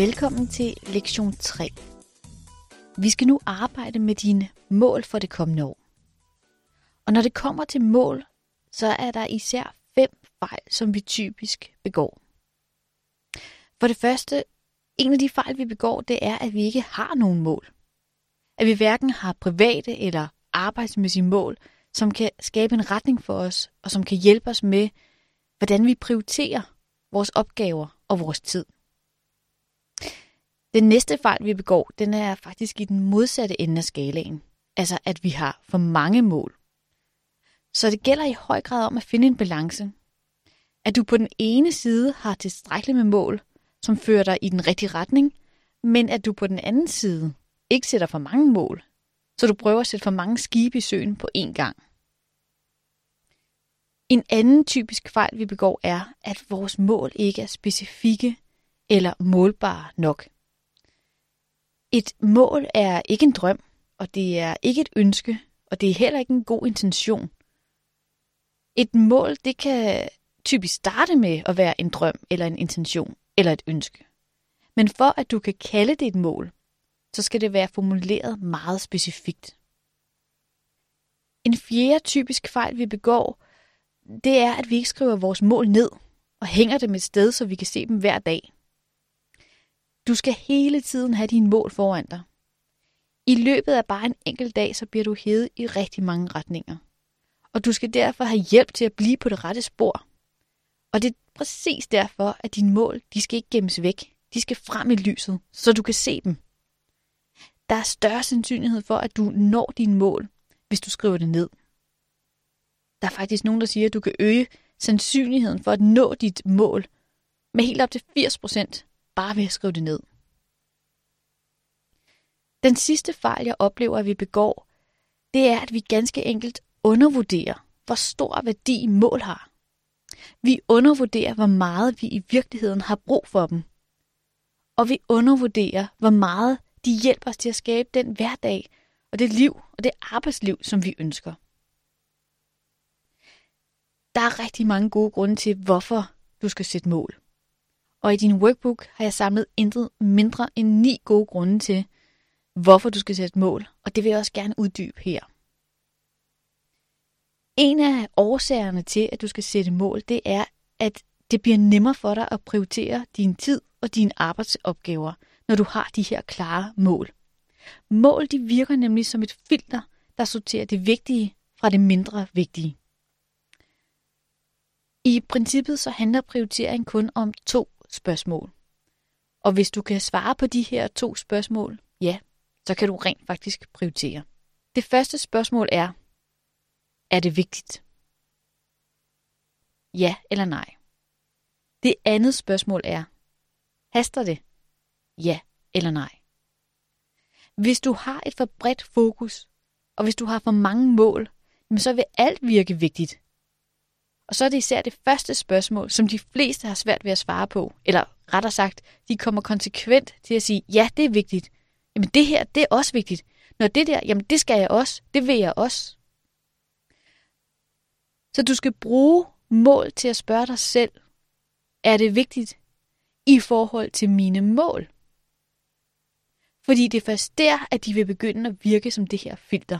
Velkommen til lektion 3. Vi skal nu arbejde med dine mål for det kommende år. Og når det kommer til mål, så er der især fem fejl, som vi typisk begår. For det første, en af de fejl, vi begår, det er, at vi ikke har nogen mål. At vi hverken har private eller arbejdsmæssige mål, som kan skabe en retning for os, og som kan hjælpe os med, hvordan vi prioriterer vores opgaver og vores tid. Den næste fejl, vi begår, den er faktisk i den modsatte ende af skalaen. Altså, at vi har for mange mål. Så det gælder i høj grad om at finde en balance. At du på den ene side har tilstrækkeligt med mål, som fører dig i den rigtige retning, men at du på den anden side ikke sætter for mange mål, så du prøver at sætte for mange skibe i søen på én gang. En anden typisk fejl, vi begår, er, at vores mål ikke er specifikke eller målbare nok. Et mål er ikke en drøm, og det er ikke et ønske, og det er heller ikke en god intention. Et mål, det kan typisk starte med at være en drøm eller en intention eller et ønske. Men for at du kan kalde det et mål, så skal det være formuleret meget specifikt. En fjerde typisk fejl, vi begår, det er, at vi ikke skriver vores mål ned og hænger dem et sted, så vi kan se dem hver dag. Du skal hele tiden have dine mål foran dig. I løbet af bare en enkelt dag, så bliver du hævet i rigtig mange retninger. Og du skal derfor have hjælp til at blive på det rette spor. Og det er præcis derfor, at dine mål, de skal ikke gemmes væk. De skal frem i lyset, så du kan se dem. Der er større sandsynlighed for, at du når dine mål, hvis du skriver det ned. Der er faktisk nogen, der siger, at du kan øge sandsynligheden for at nå dit mål med helt op til 80%, bare ved at skrive det ned. Den sidste fejl, jeg oplever, at vi begår, det er, at vi ganske enkelt undervurderer, hvor stor værdi mål har. Vi undervurderer, hvor meget vi i virkeligheden har brug for dem. Og vi undervurderer, hvor meget de hjælper os til at skabe den hverdag og det liv og det arbejdsliv, som vi ønsker. Der er rigtig mange gode grunde til, hvorfor du skal sætte mål. Og i din workbook har jeg samlet intet mindre end ni gode grunde til, hvorfor du skal sætte mål, og det vil jeg også gerne uddybe her. En af årsagerne til, at du skal sætte mål, det er, at det bliver nemmere for dig at prioritere din tid og dine arbejdsopgaver, når du har de her klare mål. Mål de virker nemlig som et filter, der sorterer det vigtige fra det mindre vigtige. I princippet så handler prioritering kun om to spørgsmål. Og hvis du kan svare på de her to spørgsmål, ja, så kan du rent faktisk prioritere. Det første spørgsmål er, er det vigtigt? Ja eller nej? Det andet spørgsmål er, haster det? Ja eller nej? Hvis du har et for bredt fokus, og hvis du har for mange mål, så vil alt virke vigtigt. Og så er det især det første spørgsmål, som de fleste har svært ved at svare på. Eller rettere sagt, de kommer konsekvent til at sige, ja, det er vigtigt. Jamen det her, det er også vigtigt. Når det der, jamen det skal jeg også. Det vil jeg også. Så du skal bruge mål til at spørge dig selv, er det vigtigt i forhold til mine mål? Fordi det er først der, at de vil begynde at virke som det her filter.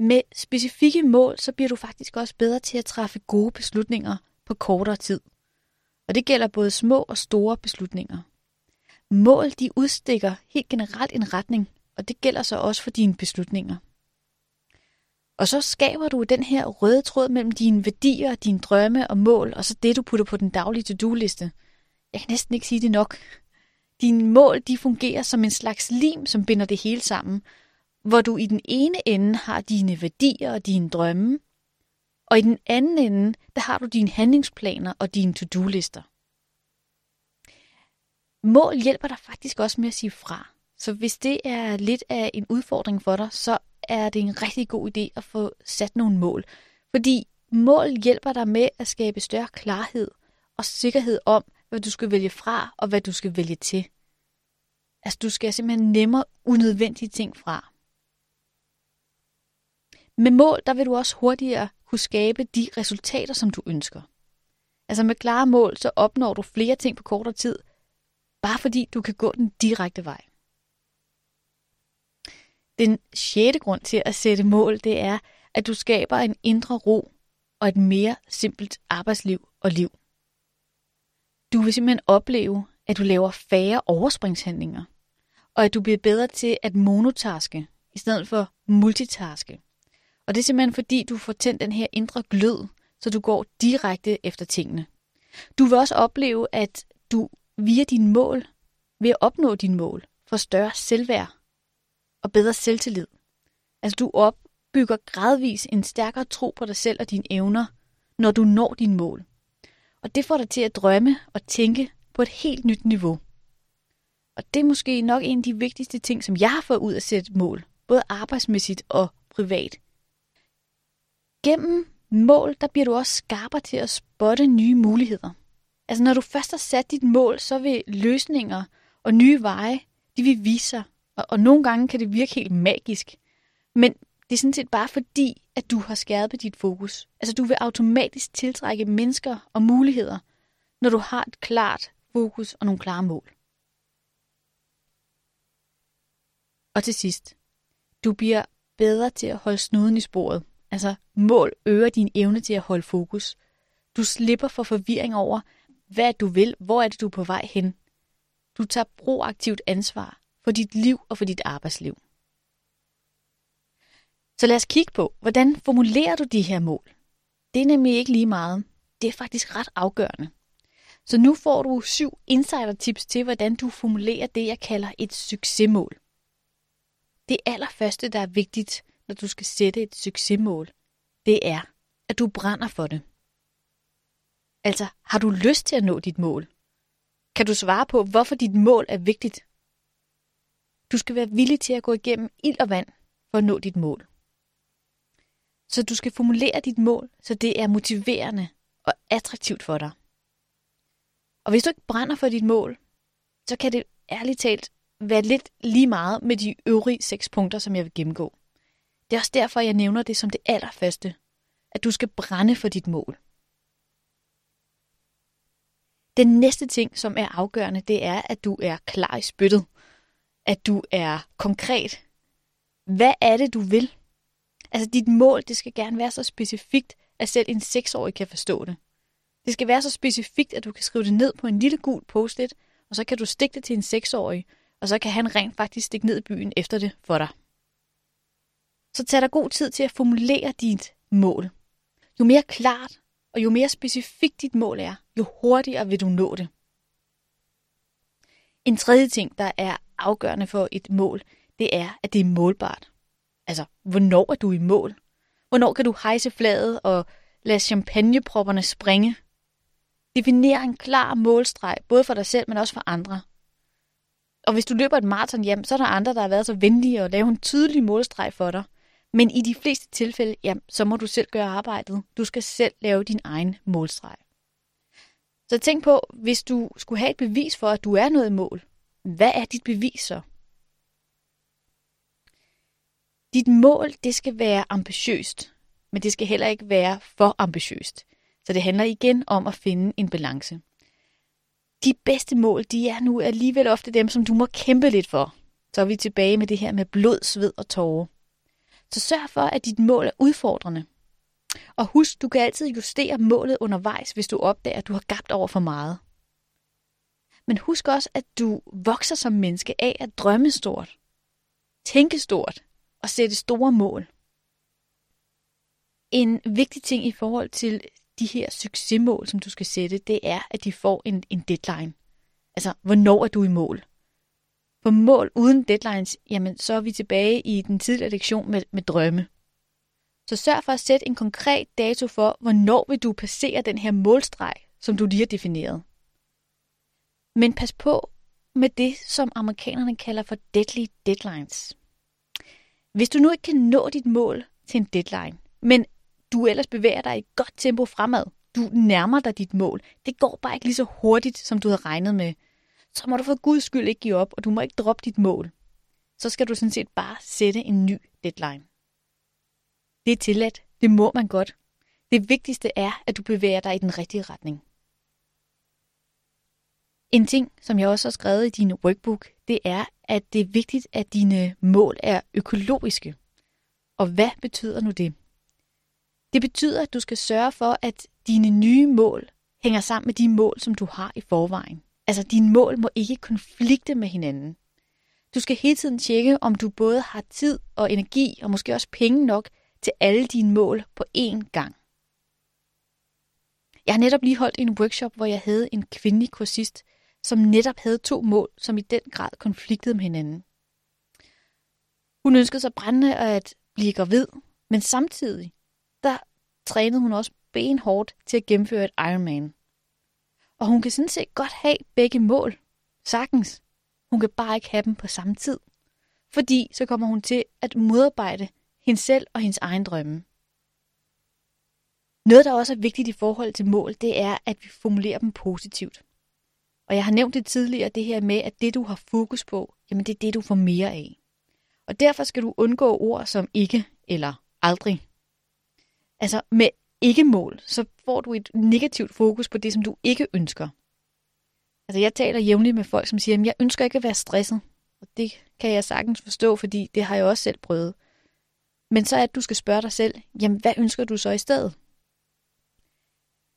Med specifikke mål, så bliver du faktisk også bedre til at træffe gode beslutninger på kortere tid. Og det gælder både små og store beslutninger. Mål, de udstikker helt generelt en retning, og det gælder så også for dine beslutninger. Og så skaber du den her røde tråd mellem dine værdier, dine drømme og mål, og så det, du putter på den daglige to-do-liste. Jeg kan næsten ikke sige det nok. Dine mål, de fungerer som en slags lim, som binder det hele sammen, hvor du i den ene ende har dine værdier og dine drømme, og i den anden ende, der har du dine handlingsplaner og dine to-do-lister. Mål hjælper dig faktisk også med at sige fra. Så hvis det er lidt af en udfordring for dig, så er det en rigtig god idé at få sat nogle mål. Fordi mål hjælper dig med at skabe større klarhed og sikkerhed om, hvad du skal vælge fra og hvad du skal vælge til. Altså du skal simpelthen nemmere unødvendige ting fra. Med mål, der vil du også hurtigere kunne skabe de resultater, som du ønsker. Altså med klare mål, så opnår du flere ting på kortere tid, bare fordi du kan gå den direkte vej. Den sjette grund til at sætte mål, det er, at du skaber en indre ro og et mere simpelt arbejdsliv og liv. Du vil simpelthen opleve, at du laver færre overspringshandlinger, og at du bliver bedre til at monotaske i stedet for multitaske. Og det er simpelthen fordi, du får tændt den her indre glød, så du går direkte efter tingene. Du vil også opleve, at du via dine mål, ved at opnå dine mål, får større selvværd og bedre selvtillid. Altså du opbygger gradvis en stærkere tro på dig selv og dine evner, når du når dine mål. Og det får dig til at drømme og tænke på et helt nyt niveau. Og det er måske nok en af de vigtigste ting, som jeg har fået ud af at sætte mål, både arbejdsmæssigt og privat. Gennem mål, der bliver du også skarpere til at spotte nye muligheder. Altså når du først har sat dit mål, så vil løsninger og nye veje, de vil vise sig. Og, og nogle gange kan det virke helt magisk. Men det er sådan set bare fordi, at du har skærpet dit fokus. Altså du vil automatisk tiltrække mennesker og muligheder, når du har et klart fokus og nogle klare mål. Og til sidst, du bliver bedre til at holde snuden i sporet. Altså mål øger din evne til at holde fokus. Du slipper for forvirring over, hvad du vil, hvor er det, du er på vej hen. Du tager proaktivt ansvar for dit liv og for dit arbejdsliv. Så lad os kigge på, hvordan formulerer du de her mål? Det er nemlig ikke lige meget. Det er faktisk ret afgørende. Så nu får du syv insider-tips til, hvordan du formulerer det, jeg kalder et succesmål. Det allerførste, der er vigtigt, når du skal sætte et succesmål, det er, at du brænder for det. Altså, har du lyst til at nå dit mål? Kan du svare på, hvorfor dit mål er vigtigt? Du skal være villig til at gå igennem ild og vand for at nå dit mål. Så du skal formulere dit mål, så det er motiverende og attraktivt for dig. Og hvis du ikke brænder for dit mål, så kan det ærligt talt være lidt lige meget med de øvrige seks punkter, som jeg vil gennemgå. Det er også derfor, jeg nævner det som det allerførste, at du skal brænde for dit mål. Den næste ting, som er afgørende, det er, at du er klar i spyttet. At du er konkret. Hvad er det, du vil? Altså dit mål, det skal gerne være så specifikt, at selv en seksårig kan forstå det. Det skal være så specifikt, at du kan skrive det ned på en lille gul post-it, og så kan du stikke det til en seksårig, og så kan han rent faktisk stikke ned i byen efter det for dig. Så tag dig god tid til at formulere dit mål. Jo mere klart og jo mere specifikt dit mål er, jo hurtigere vil du nå det. En tredje ting, der er afgørende for et mål, det er, at det er målbart. Altså, hvornår er du i mål? Hvornår kan du hejse flaget og lade champagnepropperne springe? Definer en klar målstreg, både for dig selv, men også for andre. Og hvis du løber et maraton hjem, så er der andre, der har været så venlige at lave en tydelig målstreg for dig. Men i de fleste tilfælde, ja, så må du selv gøre arbejdet. Du skal selv lave din egen målstreg. Så tænk på, hvis du skulle have et bevis for, at du er noget mål. Hvad er dit bevis så? Dit mål, det skal være ambitiøst, men det skal heller ikke være for ambitiøst. Så det handler igen om at finde en balance. De bedste mål, de er nu alligevel ofte dem, som du må kæmpe lidt for. Så er vi tilbage med det her med blod, sved og tårer. Så sørg for, at dit mål er udfordrende. Og husk, du kan altid justere målet undervejs, hvis du opdager, at du har gabt over for meget. Men husk også, at du vokser som menneske af at drømme stort, tænke stort og sætte store mål. En vigtig ting i forhold til de her succesmål, som du skal sætte, det er, at de får en, en deadline. Altså, hvornår er du i mål? På mål uden deadlines, jamen så er vi tilbage i den tidligere lektion med, med drømme. Så sørg for at sætte en konkret dato for, hvornår vil du passere den her målstreg, som du lige har defineret. Men pas på med det, som amerikanerne kalder for deadly deadlines. Hvis du nu ikke kan nå dit mål til en deadline, men du ellers bevæger dig i et godt tempo fremad, du nærmer dig dit mål, det går bare ikke lige så hurtigt, som du havde regnet med, så må du for guds skyld ikke give op, og du må ikke droppe dit mål. Så skal du sådan set bare sætte en ny deadline. Det er tilladt. Det må man godt. Det vigtigste er, at du bevæger dig i den rigtige retning. En ting, som jeg også har skrevet i din workbook, det er, at det er vigtigt, at dine mål er økologiske. Og hvad betyder nu det? Det betyder, at du skal sørge for, at dine nye mål hænger sammen med de mål, som du har i forvejen. Altså, dine mål må ikke konflikte med hinanden. Du skal hele tiden tjekke, om du både har tid og energi, og måske også penge nok til alle dine mål på én gang. Jeg har netop lige holdt en workshop, hvor jeg havde en kvindelig kursist, som netop havde to mål, som i den grad konfliktede med hinanden. Hun ønskede sig brændende at blive gravid, men samtidig, der trænede hun også benhårdt til at gennemføre et Ironman. Og hun kan sådan set godt have begge mål, sagtens. Hun kan bare ikke have dem på samme tid. Fordi så kommer hun til at modarbejde hende selv og hendes egen drømme. Noget, der også er vigtigt i forhold til mål, det er, at vi formulerer dem positivt. Og jeg har nævnt det tidligere, det her med, at det, du har fokus på, jamen det er det, du får mere af. Og derfor skal du undgå ord som ikke eller aldrig. Altså med ikke-mål, så får du et negativt fokus på det, som du ikke ønsker. Altså jeg taler jævnligt med folk, som siger, at jeg ønsker ikke at være stresset. Og det kan jeg sagtens forstå, fordi det har jeg også selv prøvet. Men så er det, at du skal spørge dig selv, jamen hvad ønsker du så i stedet?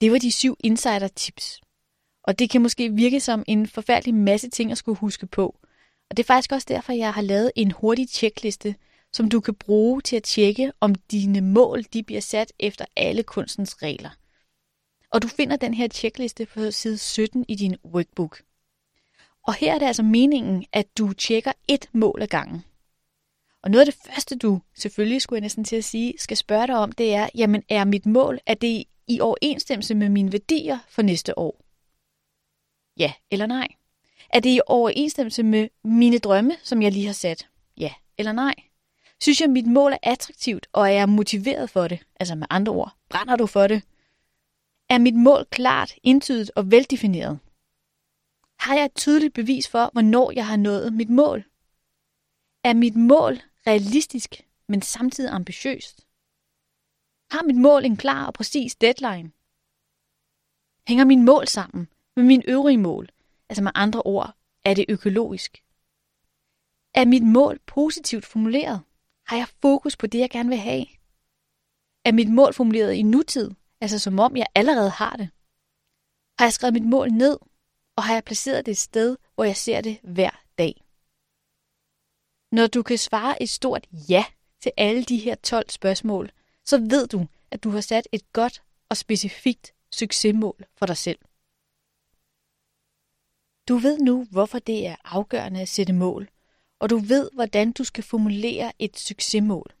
Det var de syv insider-tips. Og det kan måske virke som en forfærdelig masse ting at skulle huske på. Og det er faktisk også derfor, jeg har lavet en hurtig tjekliste, som du kan bruge til at tjekke, om dine mål de bliver sat efter alle kunstens regler. Og du finder den her tjekliste på side 17 i din workbook. Og her er det altså meningen, at du tjekker et mål ad gangen. Og noget af det første, du selvfølgelig skulle jeg næsten til at sige, skal spørge dig om, det er, jamen er mit mål, er det i overensstemmelse med mine værdier for næste år? Ja eller nej? Er det i overensstemmelse med mine drømme, som jeg lige har sat? Ja eller nej? Synes jeg, at mit mål er attraktivt, og er jeg motiveret for det? Altså med andre ord, brænder du for det? Er mit mål klart, indtydet og veldefineret? Har jeg et tydeligt bevis for, hvornår jeg har nået mit mål? Er mit mål realistisk, men samtidig ambitiøst? Har mit mål en klar og præcis deadline? Hænger min mål sammen med mine øvrige mål? Altså med andre ord, er det økologisk? Er mit mål positivt formuleret? Har jeg fokus på det, jeg gerne vil have? Er mit mål formuleret i nutid, altså som om jeg allerede har det? Har jeg skrevet mit mål ned, og har jeg placeret det et sted, hvor jeg ser det hver dag? Når du kan svare et stort ja til alle de her 12 spørgsmål, så ved du, at du har sat et godt og specifikt succesmål for dig selv. Du ved nu, hvorfor det er afgørende at sætte mål, og du ved, hvordan du skal formulere et succesmål.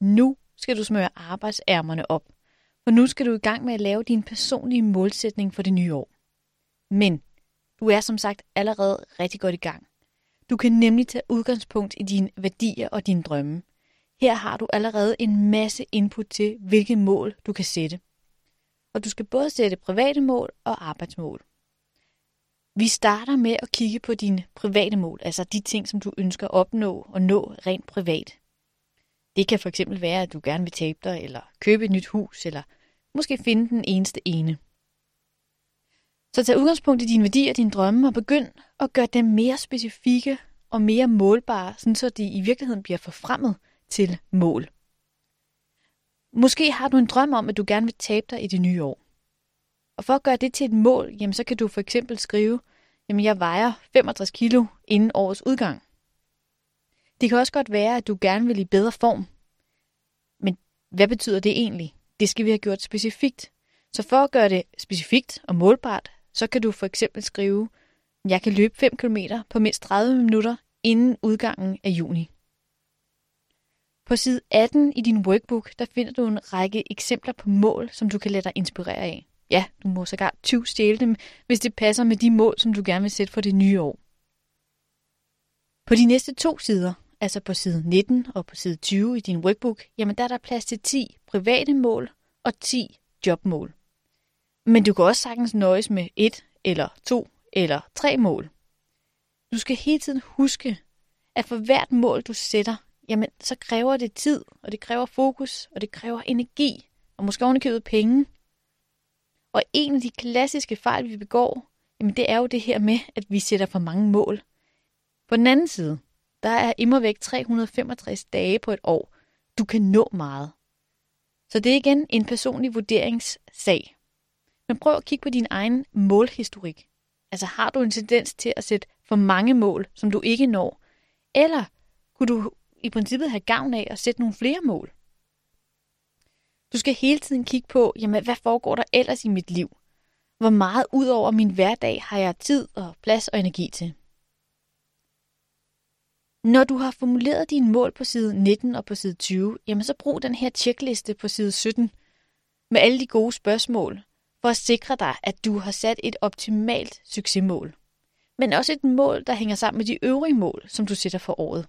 Nu skal du smøre arbejdsærmerne op, for nu skal du i gang med at lave din personlige målsætning for det nye år. Men du er som sagt allerede rigtig godt i gang. Du kan nemlig tage udgangspunkt i dine værdier og dine drømme. Her har du allerede en masse input til, hvilke mål du kan sætte. Og du skal både sætte private mål og arbejdsmål. Vi starter med at kigge på dine private mål, altså de ting, som du ønsker at opnå og nå rent privat. Det kan fx være, at du gerne vil tabe dig, eller købe et nyt hus, eller måske finde den eneste ene. Så tag udgangspunkt i dine værdier og dine drømme, og begynd at gøre dem mere specifikke og mere målbare, sådan så de i virkeligheden bliver forfremmet til mål. Måske har du en drøm om, at du gerne vil tabe dig i det nye år. Og for at gøre det til et mål, jamen, så kan du for eksempel skrive, jamen jeg vejer 65 kilo inden årets udgang. Det kan også godt være, at du gerne vil i bedre form. Men hvad betyder det egentlig? Det skal vi have gjort specifikt. Så for at gøre det specifikt og målbart, så kan du for eksempel skrive, jeg kan løbe 5 km på mindst 30 minutter inden udgangen af juni. På side 18 i din workbook, der finder du en række eksempler på mål, som du kan lade dig inspirere af. Ja, du må sågar 20 stjæle dem, hvis det passer med de mål, som du gerne vil sætte for det nye år. På de næste to sider, altså på side 19 og på side 20 i din workbook, jamen der er der plads til 10 private mål og 10 jobmål. Men du kan også sagtens nøjes med et eller to eller tre mål. Du skal hele tiden huske, at for hvert mål du sætter, jamen så kræver det tid, og det kræver fokus, og det kræver energi, og måske ovenikøbet penge. Og en af de klassiske fejl, vi begår, jamen det er jo det her med, at vi sætter for mange mål. På den anden side, der er immer væk 365 dage på et år. Du kan nå meget. Så det er igen en personlig vurderingssag. Men prøv at kigge på din egen målhistorik. Altså har du en tendens til at sætte for mange mål, som du ikke når? Eller kunne du i princippet have gavn af at sætte nogle flere mål? Du skal hele tiden kigge på, jamen, hvad foregår der ellers i mit liv? Hvor meget ud over min hverdag har jeg tid og plads og energi til? Når du har formuleret dine mål på side 19 og på side 20, jamen så brug den her tjekliste på side 17 med alle de gode spørgsmål, for at sikre dig, at du har sat et optimalt succesmål. Men også et mål, der hænger sammen med de øvrige mål, som du sætter for året.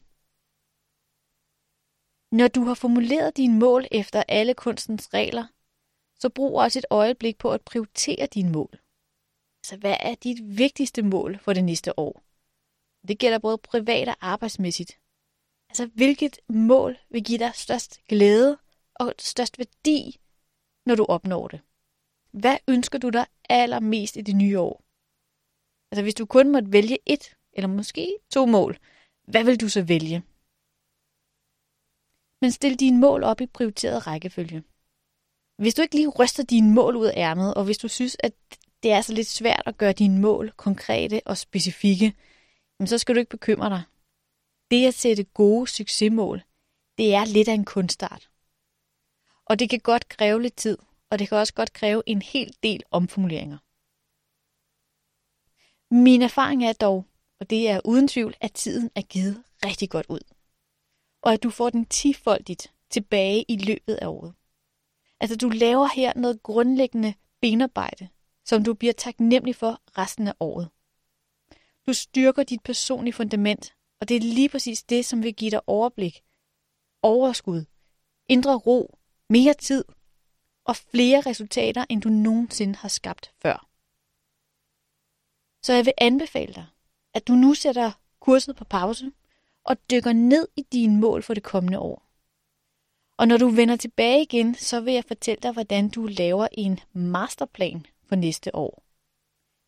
Når du har formuleret dine mål efter alle kunstens regler, så brug også et øjeblik på at prioritere dine mål. Så hvad er dit vigtigste mål for det næste år? Det gælder både privat og arbejdsmæssigt. Altså, hvilket mål vil give dig størst glæde og størst værdi, når du opnår det? Hvad ønsker du dig allermest i det nye år? Altså, hvis du kun måtte vælge et, eller måske to mål, hvad vil du så vælge? Men stil dine mål op i prioriteret rækkefølge. Hvis du ikke lige ryster dine mål ud af ærmet, og hvis du synes, at det er så lidt svært at gøre dine mål konkrete og specifikke, så skal du ikke bekymre dig. Det at sætte gode succesmål, det er lidt af en kunstart. Og det kan godt kræve lidt tid, og det kan også godt kræve en hel del omformuleringer. Min erfaring er dog, og det er uden tvivl, at tiden er givet rigtig godt ud. Og at du får den tifoldigt tilbage i løbet af året. Altså du laver her noget grundlæggende benarbejde, som du bliver taknemmelig for resten af året. Du styrker dit personlige fundament, og det er lige præcis det, som vil give dig overblik, overskud, indre ro, mere tid og flere resultater, end du nogensinde har skabt før. Så jeg vil anbefale dig, at du nu sætter kurset på pause og dykker ned i dine mål for det kommende år. Og når du vender tilbage igen, så vil jeg fortælle dig, hvordan du laver en masterplan for næste år.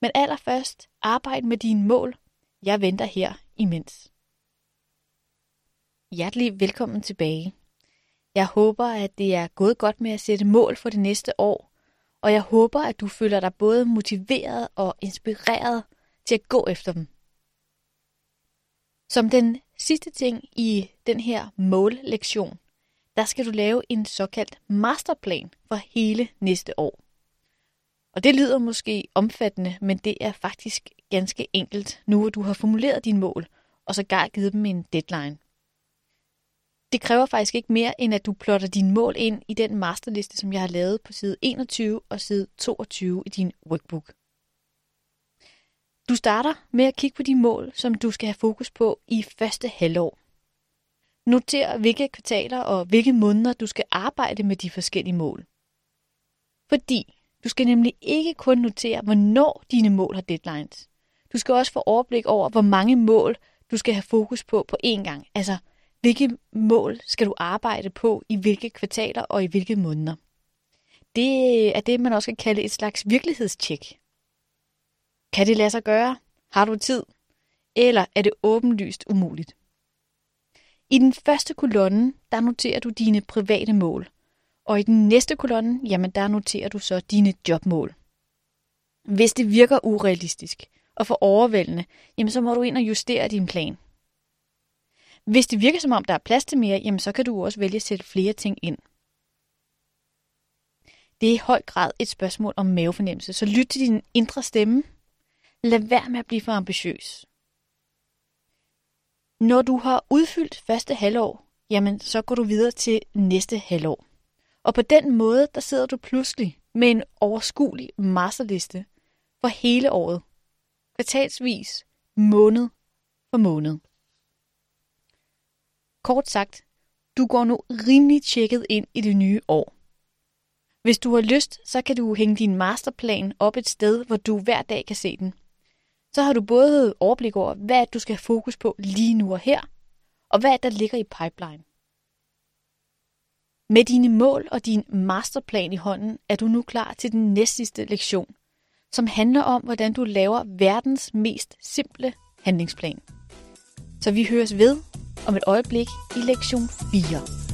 Men allerførst, arbejd med dine mål. Jeg venter her imens. Hjertelig velkommen tilbage. Jeg håber, at det er gået godt med at sætte mål for det næste år, og jeg håber, at du føler dig både motiveret og inspireret til at gå efter dem. Som den sidste ting i den her mållektion, der skal du lave en såkaldt masterplan for hele næste år. Og det lyder måske omfattende, men det er faktisk ganske enkelt, nu hvor du har formuleret dine mål, og så gar givet dem en deadline. Det kræver faktisk ikke mere, end at du plotter dine mål ind i den masterliste, som jeg har lavet på side 21 og side 22 i din workbook. Du starter med at kigge på de mål, som du skal have fokus på i første halvår. Noter, hvilke kvartaler og hvilke måneder du skal arbejde med de forskellige mål. Fordi du skal nemlig ikke kun notere, hvornår dine mål har deadlines. Du skal også få overblik over, hvor mange mål du skal have fokus på på én gang. Altså, hvilke mål skal du arbejde på i hvilke kvartaler og i hvilke måneder. Det er det, man også kan kalde et slags virkelighedstjek. Kan det lade sig gøre? Har du tid? Eller er det åbenlyst umuligt? I den første kolonne, der noterer du dine private mål. Og i den næste kolonne, jamen der noterer du så dine jobmål. Hvis det virker urealistisk og for overvældende, jamen så må du ind og justere din plan. Hvis det virker som om, der er plads til mere, jamen så kan du også vælge at sætte flere ting ind. Det er i høj grad et spørgsmål om mavefornemmelse, så lyt til din indre stemme. Lad være med at blive for ambitiøs. Når du har udfyldt første halvår, jamen så går du videre til næste halvår. Og på den måde, der sidder du pludselig med en overskuelig masterliste for hele året. Kvartalsvis, måned for måned. Kort sagt, du går nu rimelig tjekket ind i det nye år. Hvis du har lyst, så kan du hænge din masterplan op et sted, hvor du hver dag kan se den. Så har du både overblik over, hvad du skal have fokus på lige nu og her, og hvad der ligger i pipeline. Med dine mål og din masterplan i hånden er du nu klar til den næstsidste lektion, som handler om, hvordan du laver verdens mest simple handlingsplan. Så vi høres ved om et øjeblik i lektion 4.